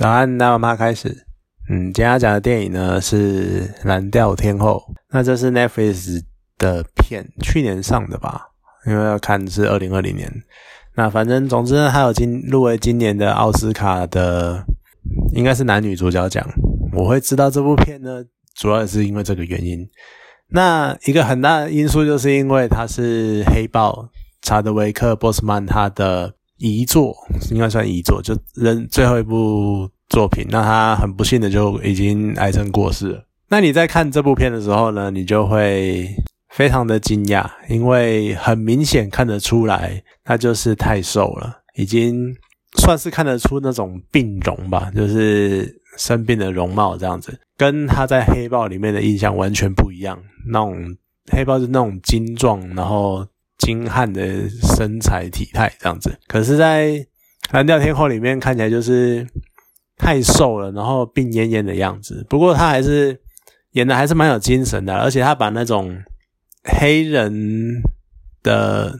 早安，那我们开始。嗯，今天要讲的电影呢是《蓝调天后》，那这是 Netflix 的片，去年上的吧？因为要看是二零二零年。那反正总之呢，还有今入围今年的奥斯卡的，应该是男女主角奖。我会知道这部片呢，主要也是因为这个原因。那一个很大的因素，就是因为它是黑豹查德维克·波斯曼他的遗作，应该算遗作，就人最后一部作品。那他很不幸的就已经癌症过世了。那你在看这部片的时候呢，你就会非常的惊讶，因为很明显看得出来，他就是太瘦了，已经算是看得出那种病容吧，就是生病的容貌这样子，跟他在黑豹里面的印象完全不一样。那种黑豹是那种精壮，然后精悍的身材体态这样子，可是，在蓝调天后里面看起来就是太瘦了，然后病恹恹的样子。不过他还是演的还是蛮有精神的，而且他把那种黑人的，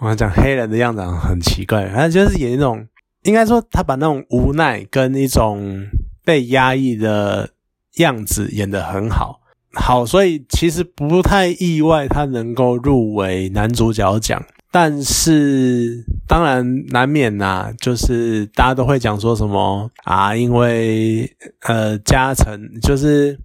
我讲黑人的样子很奇怪，他就是演一种，应该说他把那种无奈跟一种被压抑的样子演得很好。好，所以其实不太意外他能够入围男主角奖，但是当然难免呐，就是大家都会讲说什么啊，因为呃加成就是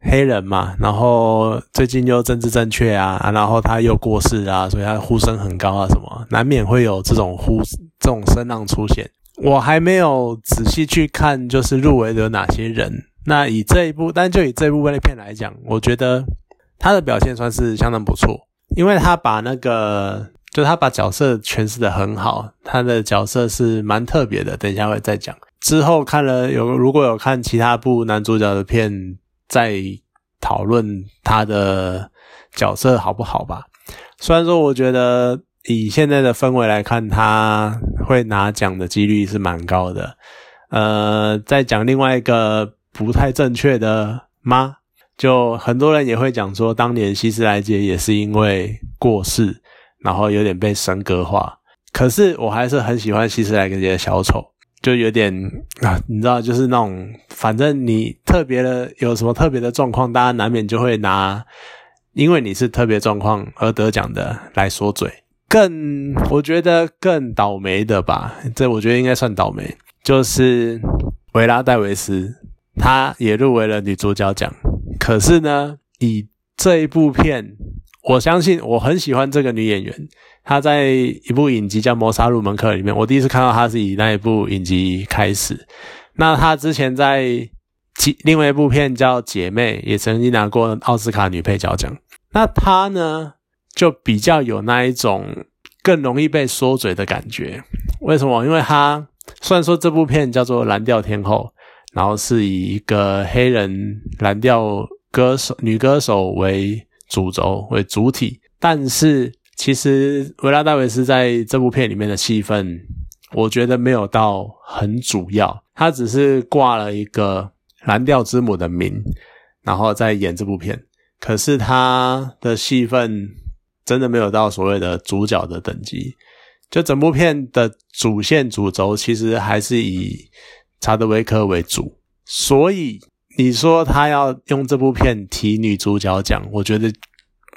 黑人嘛，然后最近又政治正确啊，然后他又过世啊，所以他呼声很高啊，什么难免会有这种呼这种声浪出现。我还没有仔细去看，就是入围的有哪些人。那以这一部，但就以这部片来讲，我觉得他的表现算是相当不错，因为他把那个，就他把角色诠释的很好，他的角色是蛮特别的。等一下会再讲。之后看了有如果有看其他部男主角的片，再讨论他的角色好不好吧。虽然说我觉得以现在的氛围来看，他会拿奖的几率是蛮高的。呃，再讲另外一个。不太正确的吗？就很多人也会讲说，当年希斯莱杰也是因为过世，然后有点被神格化。可是我还是很喜欢希斯莱杰的小丑，就有点啊，你知道，就是那种，反正你特别的有什么特别的状况，大家难免就会拿，因为你是特别状况而得奖的来说嘴。更我觉得更倒霉的吧，这我觉得应该算倒霉，就是维拉戴维斯。她也入围了女主角奖，可是呢，以这一部片，我相信我很喜欢这个女演员。她在一部影集叫《谋杀入门课》里面，我第一次看到她是以那一部影集开始。那她之前在其另外一部片叫《姐妹》，也曾经拿过奥斯卡女配角奖。那她呢，就比较有那一种更容易被说嘴的感觉。为什么？因为她虽然说这部片叫做《蓝调天后》。然后是以一个黑人蓝调歌手、女歌手为主轴、为主体，但是其实维拉戴维斯在这部片里面的戏份，我觉得没有到很主要，他只是挂了一个蓝调之母的名，然后在演这部片，可是他的戏份真的没有到所谓的主角的等级，就整部片的主线主轴其实还是以。查德维克为主，所以你说他要用这部片提女主角奖，我觉得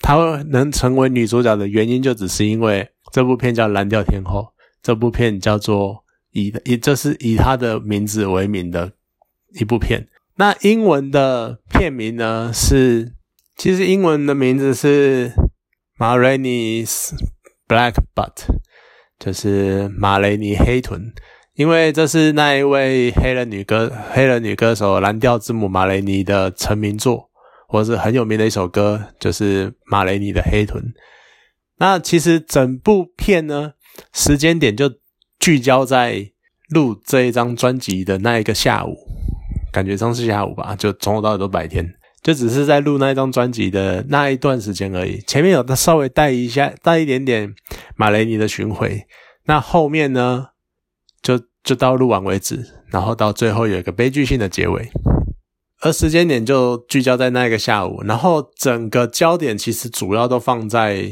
他能成为女主角的原因，就只是因为这部片叫《蓝调天后》，这部片叫做以以这是以他的名字为名的一部片。那英文的片名呢是，其实英文的名字是《马雷尼 's Black Butt》，就是马雷尼黑臀。因为这是那一位黑人女歌黑人女歌手蓝调之母马雷尼的成名作，或是很有名的一首歌，就是马雷尼的黑臀。那其实整部片呢，时间点就聚焦在录这一张专辑的那一个下午，感觉上是下午吧，就从头到尾都白天，就只是在录那一张专辑的那一段时间而已。前面有他稍微带一下，带一点点马雷尼的巡回，那后面呢？就就到录完为止，然后到最后有一个悲剧性的结尾，而时间点就聚焦在那一个下午，然后整个焦点其实主要都放在，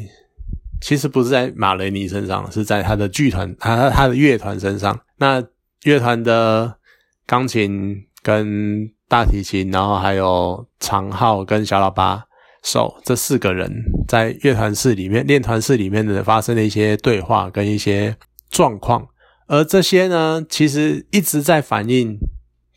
其实不是在马雷尼身上，是在他的剧团，他他的乐团身上。那乐团的钢琴跟大提琴，然后还有长号跟小喇叭手这四个人在乐团室里面练团室里面的发生的一些对话跟一些状况，而这些呢，其实一直在反映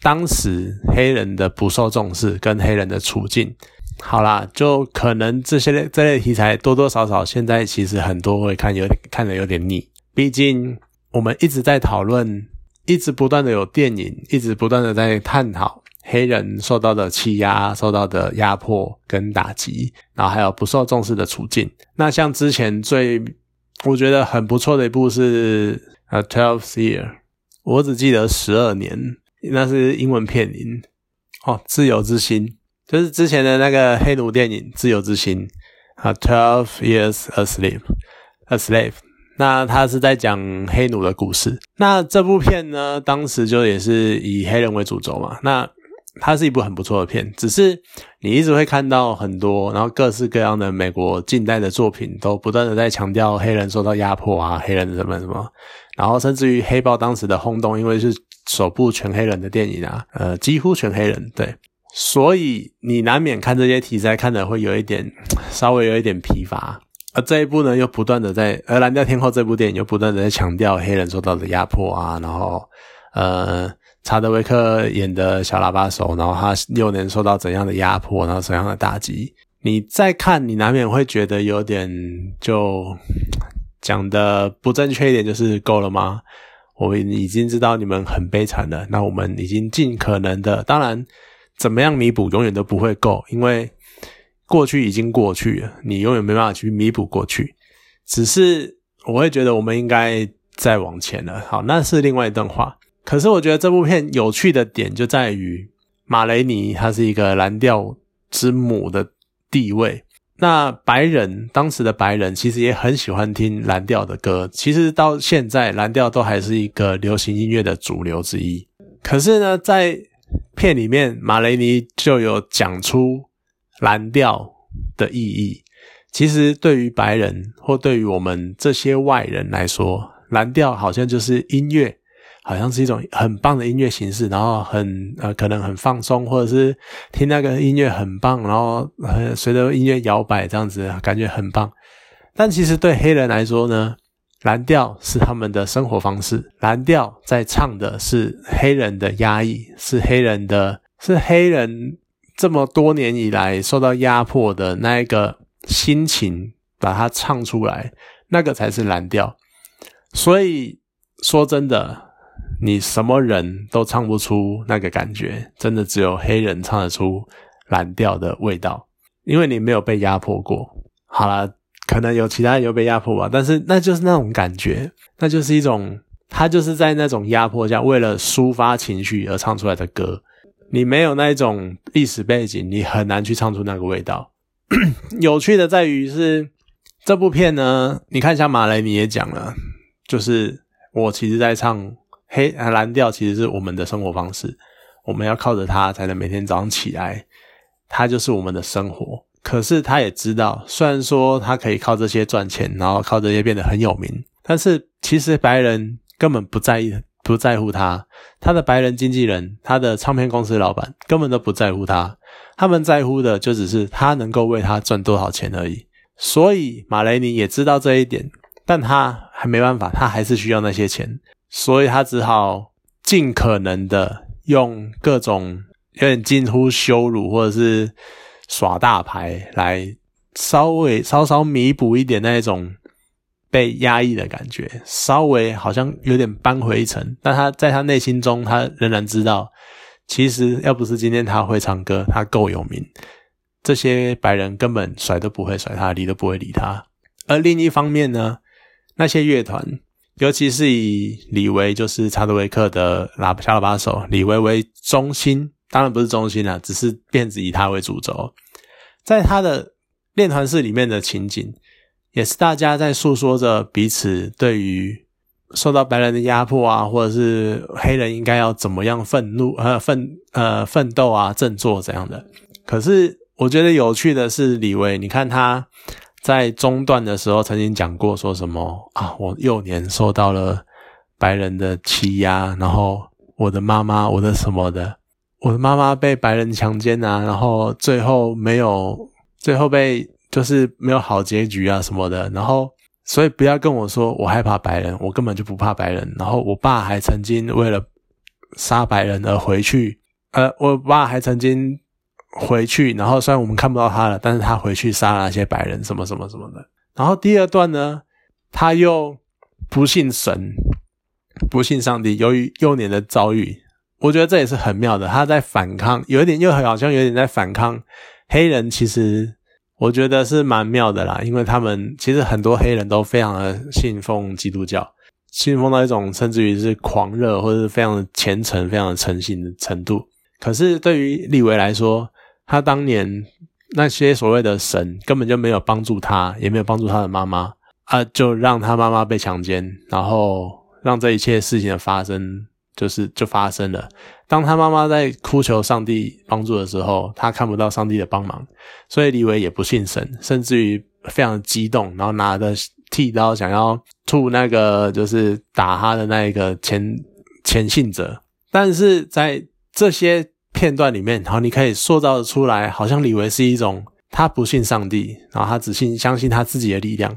当时黑人的不受重视跟黑人的处境。好啦，就可能这些类这类题材多多少少现在其实很多会看有点看的有点腻，毕竟我们一直在讨论，一直不断的有电影，一直不断的在探讨黑人受到的欺压、受到的压迫跟打击，然后还有不受重视的处境。那像之前最我觉得很不错的一部是呃《Twelve Year》，我只记得十二年，那是英文片名哦，《自由之心》。就是之前的那个黑奴电影《自由之心》啊，《Twelve Years a Slave》，a slave。那他是在讲黑奴的故事。那这部片呢，当时就也是以黑人为主轴嘛。那它是一部很不错的片，只是你一直会看到很多，然后各式各样的美国近代的作品都不断的在强调黑人受到压迫啊，黑人什么什么，然后甚至于黑豹当时的轰动，因为是首部全黑人的电影啊，呃，几乎全黑人，对。所以你难免看这些题材看的会有一点，稍微有一点疲乏。而这一部呢，又不断的在，而《蓝调天后》这部电影又不断的在强调黑人受到的压迫啊，然后，呃，查德维克演的小喇叭手，然后他六年受到怎样的压迫，然后怎样的打击。你再看，你难免会觉得有点就讲的不正确一点，就是够了吗？我们已经知道你们很悲惨了，那我们已经尽可能的，当然。怎么样弥补，永远都不会够，因为过去已经过去了，你永远没办法去弥补过去。只是我会觉得，我们应该再往前了。好，那是另外一段话。可是我觉得这部片有趣的点就在于，马雷尼他是一个蓝调之母的地位。那白人当时的白人其实也很喜欢听蓝调的歌，其实到现在蓝调都还是一个流行音乐的主流之一。可是呢，在片里面，马雷尼就有讲出蓝调的意义。其实，对于白人或对于我们这些外人来说，蓝调好像就是音乐，好像是一种很棒的音乐形式，然后很呃，可能很放松，或者是听那个音乐很棒，然后随着音乐摇摆这样子，感觉很棒。但其实对黑人来说呢？蓝调是他们的生活方式，蓝调在唱的是黑人的压抑，是黑人的，是黑人这么多年以来受到压迫的那一个心情，把它唱出来，那个才是蓝调。所以说真的，你什么人都唱不出那个感觉，真的只有黑人唱得出蓝调的味道，因为你没有被压迫过。好了。可能有其他人有被压迫吧，但是那就是那种感觉，那就是一种他就是在那种压迫下，为了抒发情绪而唱出来的歌。你没有那一种历史背景，你很难去唱出那个味道。有趣的在于是这部片呢，你看像马雷尼也讲了，就是我其实在唱黑蓝调，其实是我们的生活方式，我们要靠着它才能每天早上起来，它就是我们的生活。可是他也知道，虽然说他可以靠这些赚钱，然后靠这些变得很有名，但是其实白人根本不在意，不在乎他。他的白人经纪人，他的唱片公司老板根本都不在乎他，他们在乎的就只是他能够为他赚多少钱而已。所以马雷尼也知道这一点，但他还没办法，他还是需要那些钱，所以他只好尽可能的用各种有点近乎羞辱或者是。耍大牌来稍微稍稍弥补一点那种被压抑的感觉，稍微好像有点扳回一城。但他在他内心中，他仍然知道，其实要不是今天他会唱歌，他够有名，这些白人根本甩都不会甩他，理都不会理他。而另一方面呢，那些乐团，尤其是以李维就是查德维克的喇小喇叭手李维为中心，当然不是中心啊，只是辫子以他为主轴。在他的练团室里面的情景，也是大家在诉说着彼此对于受到白人的压迫啊，或者是黑人应该要怎么样愤怒呃奋呃奋斗啊振作这样的。可是我觉得有趣的是李维，你看他在中段的时候曾经讲过说什么啊，我幼年受到了白人的欺压，然后我的妈妈，我的什么的，我的妈妈被白人强奸啊，然后最后没有，最后被就是没有好结局啊什么的，然后所以不要跟我说我害怕白人，我根本就不怕白人。然后我爸还曾经为了杀白人而回去，呃，我爸还曾经回去，然后虽然我们看不到他了，但是他回去杀了那些白人，什么什么什么的。然后第二段呢，他又不信神。不信上帝，由于幼年的遭遇，我觉得这也是很妙的。他在反抗，有一点又好像有点在反抗黑人。其实我觉得是蛮妙的啦，因为他们其实很多黑人都非常的信奉基督教，信奉到一种甚至于是狂热或者是非常的虔诚、非常的诚信的程度。可是对于利维来说，他当年那些所谓的神根本就没有帮助他，也没有帮助他的妈妈啊，就让他妈妈被强奸，然后。让这一切事情的发生，就是就发生了。当他妈妈在哭求上帝帮助的时候，他看不到上帝的帮忙，所以李维也不信神，甚至于非常激动，然后拿着剃刀想要吐那个就是打他的那一个前前信者。但是在这些片段里面，然后你可以塑造的出来，好像李维是一种他不信上帝，然后他只信相信他自己的力量，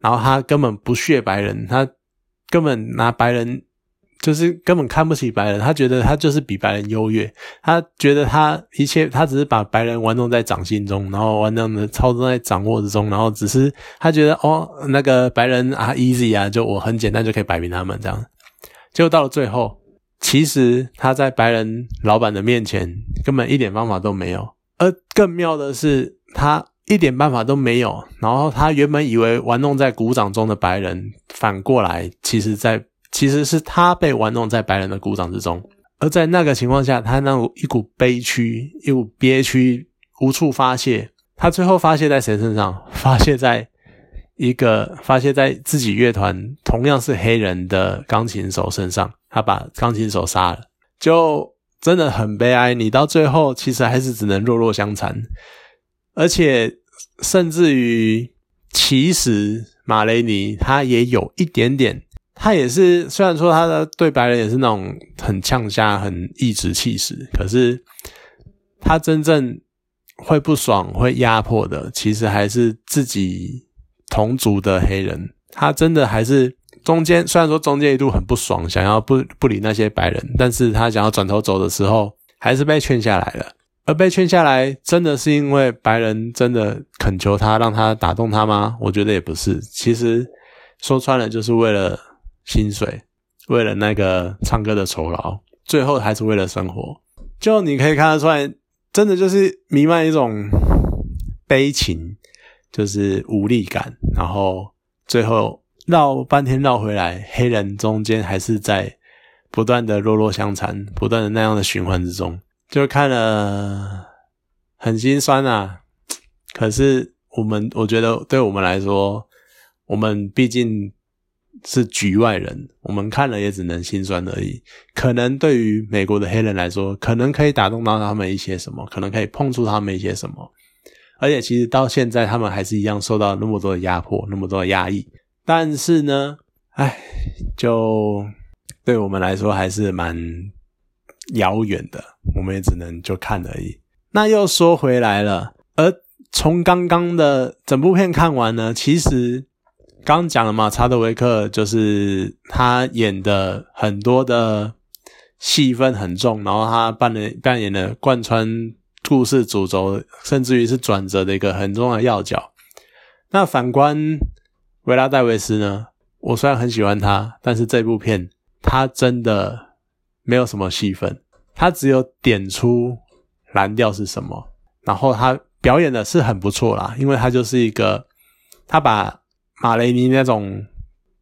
然后他根本不屑白人，他。根本拿白人就是根本看不起白人，他觉得他就是比白人优越，他觉得他一切他只是把白人玩弄在掌心中，然后玩弄的操纵在掌握之中，然后只是他觉得哦那个白人啊 easy 啊，就我很简单就可以摆平他们这样。结果到了最后，其实他在白人老板的面前根本一点方法都没有，而更妙的是他。一点办法都没有，然后他原本以为玩弄在鼓掌中的白人，反过来其实，在其实是他被玩弄在白人的鼓掌之中，而在那个情况下，他那股一股悲屈，一股憋屈，无处发泄，他最后发泄在谁身上？发泄在一个发泄在自己乐团同样是黑人的钢琴手身上，他把钢琴手杀了，就真的很悲哀。你到最后其实还是只能弱弱相残。而且，甚至于，其实马雷尼他也有一点点，他也是虽然说他的对白人也是那种很呛下、很颐指气使，可是他真正会不爽、会压迫的，其实还是自己同族的黑人。他真的还是中间，虽然说中间一度很不爽，想要不不理那些白人，但是他想要转头走的时候，还是被劝下来了。而被劝下来，真的是因为白人真的恳求他，让他打动他吗？我觉得也不是。其实说穿了，就是为了薪水，为了那个唱歌的酬劳，最后还是为了生活。就你可以看得出来，真的就是弥漫一种悲情，就是无力感。然后最后绕半天绕回来，黑人中间还是在不断的弱弱相残，不断的那样的循环之中。就看了很心酸啊，可是我们我觉得对我们来说，我们毕竟是局外人，我们看了也只能心酸而已。可能对于美国的黑人来说，可能可以打动到他们一些什么，可能可以碰触他们一些什么。而且其实到现在，他们还是一样受到那么多的压迫，那么多的压抑。但是呢，唉，就对我们来说还是蛮。遥远的，我们也只能就看而已。那又说回来了，而从刚刚的整部片看完呢，其实刚讲了嘛，查德维克就是他演的很多的戏份很重，然后他扮演扮演的贯穿故事主轴，甚至于是转折的一个很重要的要角。那反观维拉戴维斯呢，我虽然很喜欢他，但是这部片他真的。没有什么戏份，他只有点出蓝调是什么，然后他表演的是很不错啦，因为他就是一个，他把马雷尼那种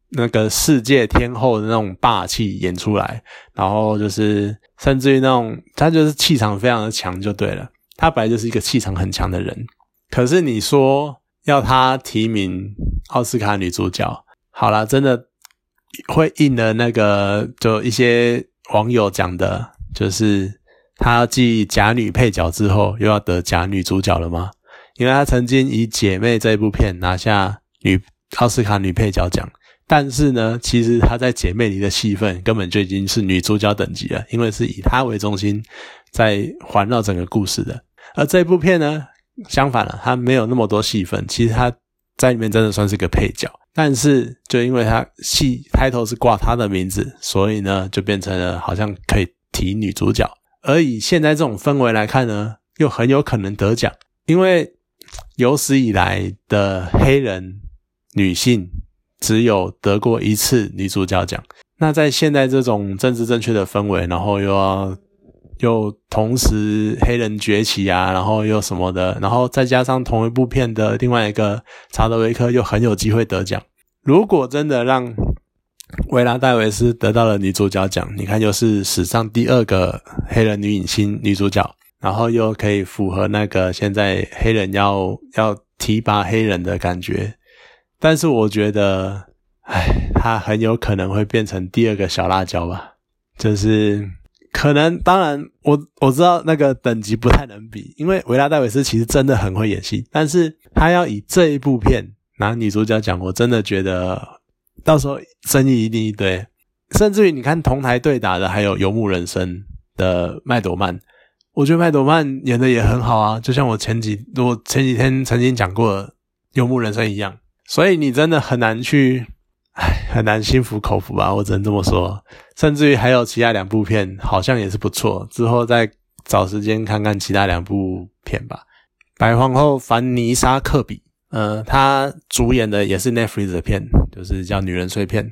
那个世界天后的那种霸气演出来，然后就是甚至于那种他就是气场非常的强就对了，他本来就是一个气场很强的人，可是你说要他提名奥斯卡女主角，好啦，真的会应了那个就一些。网友讲的就是她继假女配角之后，又要得假女主角了吗？因为她曾经以《姐妹》这部片拿下女奥斯卡女配角奖，但是呢，其实她在姐妹里的戏份根本就已经是女主角等级了，因为是以她为中心在环绕整个故事的。而这部片呢，相反了，她没有那么多戏份，其实她在里面真的算是个配角。但是就因为她戏开头是挂她的名字，所以呢，就变成了好像可以提女主角。而以现在这种氛围来看呢，又很有可能得奖，因为有史以来的黑人女性只有得过一次女主角奖。那在现在这种政治正确的氛围，然后又要又同时黑人崛起啊，然后又什么的，然后再加上同一部片的另外一个查德维克又很有机会得奖。如果真的让维拉戴维斯得到了女主角奖，你看又是史上第二个黑人女影星女主角。然后又可以符合那个现在黑人要要提拔黑人的感觉，但是我觉得，唉，他很有可能会变成第二个小辣椒吧。就是可能，当然，我我知道那个等级不太能比，因为维拉戴维斯其实真的很会演戏，但是他要以这一部片拿女主角奖，我真的觉得到时候争议一定一堆，甚至于你看同台对打的还有《游牧人生》的麦朵曼。我觉得麦朵曼演的也很好啊，就像我前几我前几天曾经讲过《游牧人生》一样，所以你真的很难去，唉，很难心服口服吧，我只能这么说。甚至于还有其他两部片，好像也是不错，之后再找时间看看其他两部片吧。白皇后凡妮莎克比，呃，她主演的也是 Netflix 的片，就是叫《女人碎片》，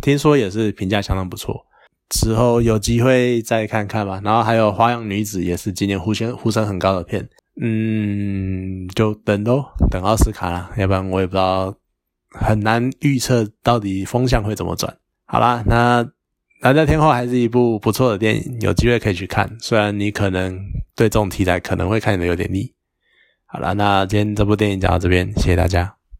听说也是评价相当不错。之后有机会再看看吧。然后还有《花样女子》，也是今年呼声呼声很高的片。嗯，就等咯，等奥斯卡啦，要不然我也不知道，很难预测到底风向会怎么转。好啦，那《蓝调天后》还是一部不错的电影，有机会可以去看。虽然你可能对这种题材可能会看的有点腻。好了，那今天这部电影讲到这边，谢谢大家。